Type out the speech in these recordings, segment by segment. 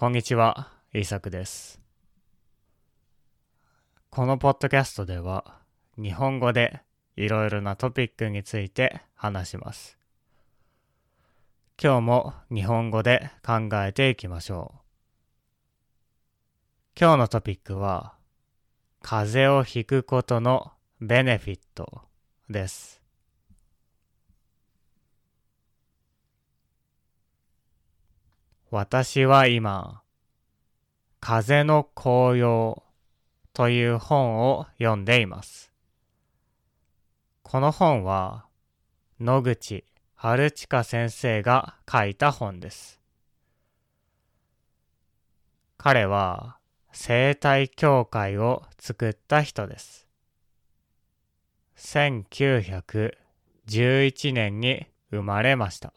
こんにちは、イーサクです。このポッドキャストでは、日本語でいろいろなトピックについて話します。今日も日本語で考えていきましょう。今日のトピックは、風邪をひくことのベネフィットです。私は今、風の紅葉という本を読んでいます。この本は野口春近先生が書いた本です。彼は生態協会を作った人です。1911年に生まれました。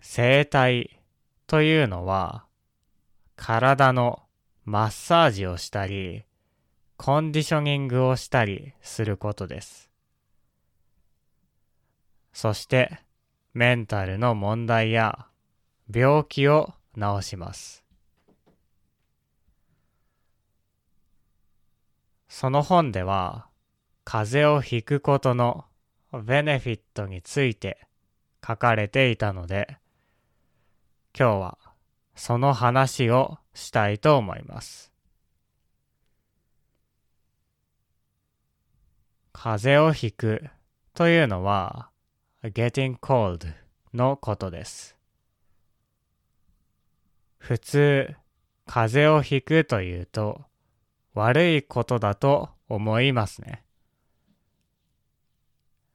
整体というのは体のマッサージをしたりコンディショニングをしたりすることです。そしてメンタルの問題や病気を治します。その本では風邪をひくことのベネフィットについて書かれていたので今日はその話をしたいと思います。風邪をひくというのは getting cold のことです。普通、風邪をひくというと悪いことだと思いますね。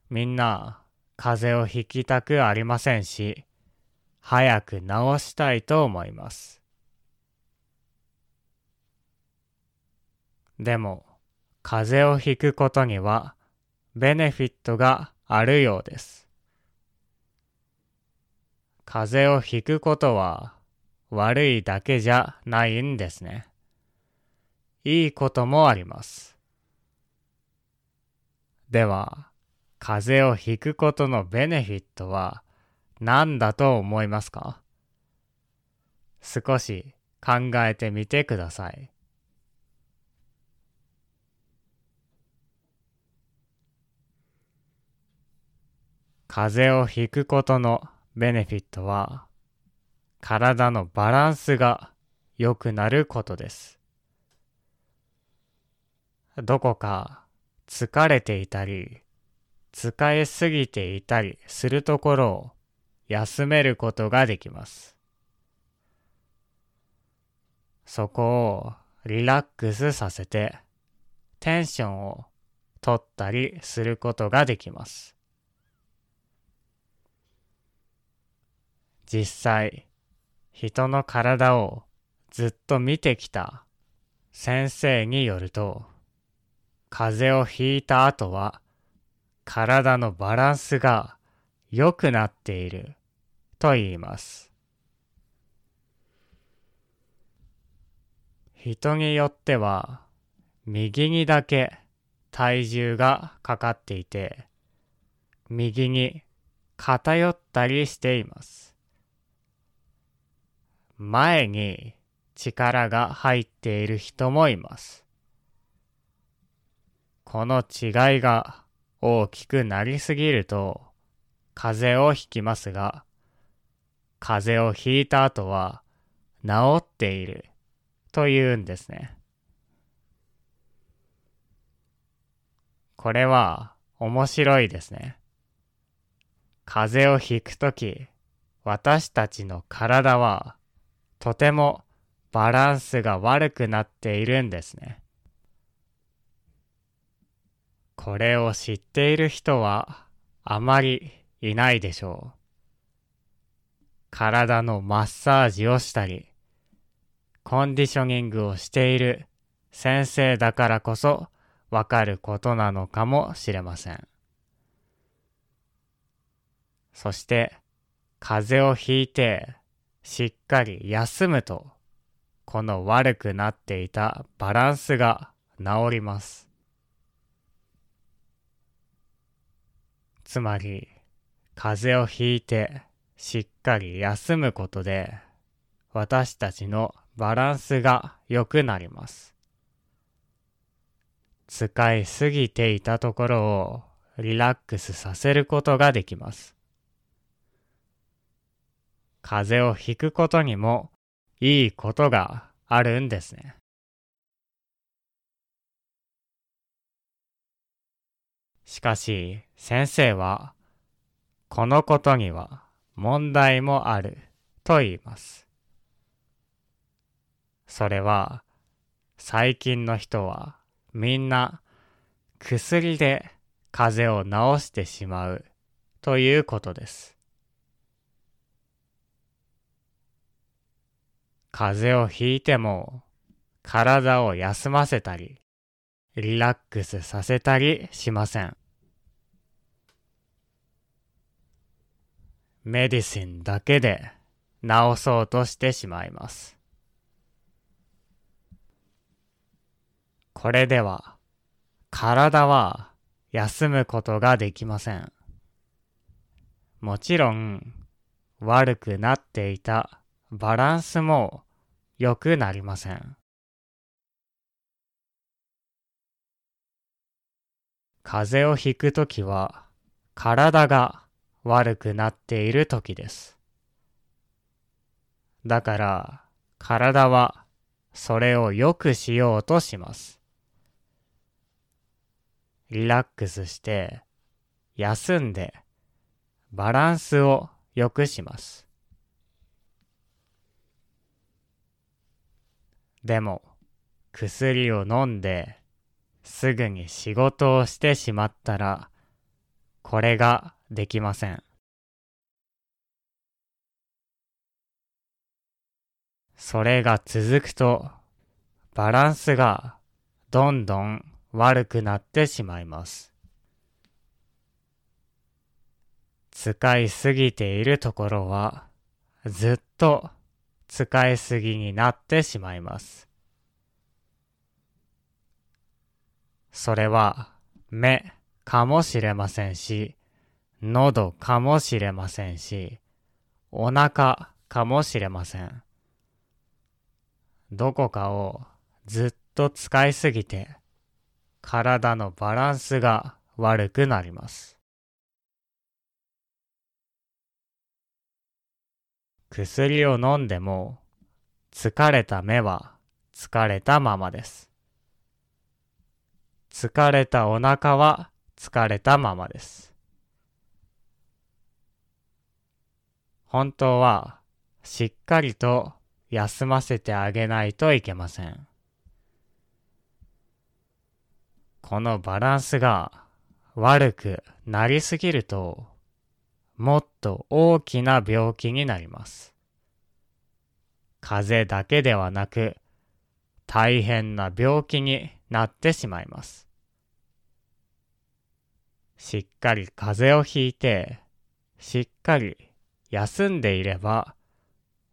みんな風邪をひきたくありませんし、早く治したいと思います。でも、風邪をひくことにはベネフィットがあるようです。風邪をひくことは悪いだけじゃないんですね。いいこともあります。では、風邪をひくことのベネフィットは何だと思いますか？少し考えてみてください。風邪をひくことのベネフィットは体のバランスが良くなることです。どこか疲れていたり、使いすぎていたりするところを休めることができます。そこをリラックスさせてテンションを取ったりすることができます。実際、人の体をずっと見てきた先生によると、風邪をひいた後は体のバランスが良くなっていると言います。人によっては右にだけ体重がかかっていて右に偏ったりしています。前に力が入っている人もいます。この違いが大きくなりすぎると風邪をひきますが、風邪をひいた後は治っているというんですね。これは面白いですね。風邪をひくとき、私たちの体はとてもバランスが悪くなっているんですね。これを知っている人はあまりいないでしょう。体のマッサージをしたり、コンディショニングをしている先生だからこそわかることなのかもしれません。そして、風邪をひいてしっかり休むと、この悪くなっていたバランスが治ります。つまり、風邪をひいてしっかり休むことで私たちのバランスが良くなります。使いすぎていたところをリラックスさせることができます。風邪をひくことにもいいことがあるんですね。しかし先生はこのことには問題もあると言います。それは最近の人はみんな薬で風邪を治してしまうということです。風邪をひいても体を休ませたりリラックスさせたりしません。メディシンだけで治そうとしてしまいます。これでは体は休むことができません。もちろん悪くなっていたバランスも良くなりません。風邪をひくときは体が悪くなっている時です。だから体はそれを良くしようとします。リラックスして休んでバランスを良くします。でも薬を飲んですぐに仕事をしてしまったらこれができません。それが続くとバランスがどんどん悪くなってしまいます。使いすぎているところはずっと使いすぎになってしまいます。それは目かもしれませんし、喉かもしれませんし、お腹かもしれません。どこかをずっと使いすぎて、体のバランスが悪くなります。薬を飲んでも、疲れた目は疲れたままです。疲れたお腹は疲れたままです。本当はしっかりと休ませてあげないといけません。このバランスが悪くなりすぎるともっと大きな病気になります。風邪だけではなく大変な病気になってしまいます。しっかり風邪をひいて、しっかり休んでいれば、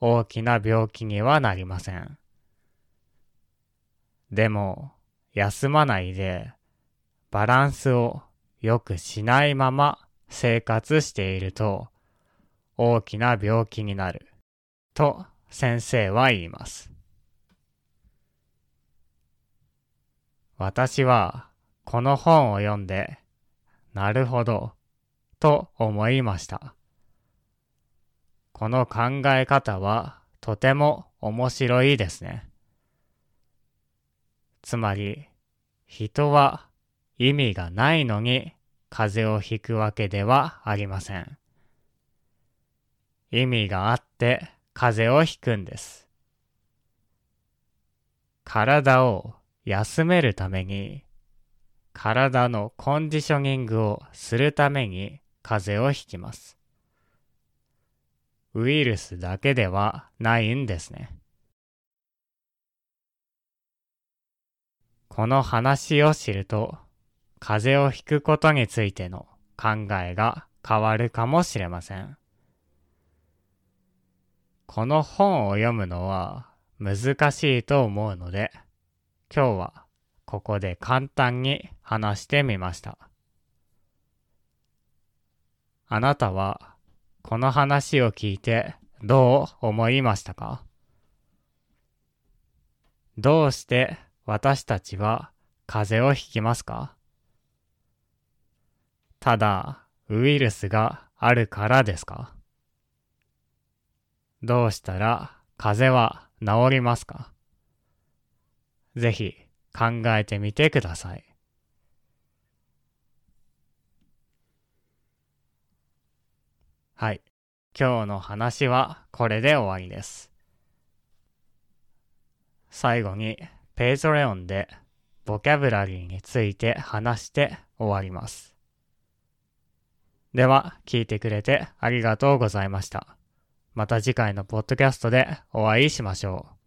大きな病気にはなりません。でも、休まないで、バランスを良くしないまま生活していると、大きな病気になる、と先生は言います。私はこの本を読んでなるほど、と思いました。この考え方はとても面白いですね。つまり、人は意味がないのに風邪をひくわけではありません。意味があって風邪をひくんです。体を休めるために体のコンディショニングをするために風邪をひきます。ウイルスだけではないんですね。この話を知ると、風邪をひくことについての考えが変わるかもしれません。この本を読むのは難しいと思うので、今日はここで簡単に話してみました。あなたはこの話を聞いてどう思いましたか？どうして私たちは風邪をひきますか？ただウイルスがあるからですか？どうしたら風邪は治りますか？ぜひ考えてみてください。はい。今日の話はこれで終わりです。最後に Patreon でボキャブラリーについて話して終わります。では、聞いてくれてありがとうございました。また次回のポッドキャストでお会いしましょう。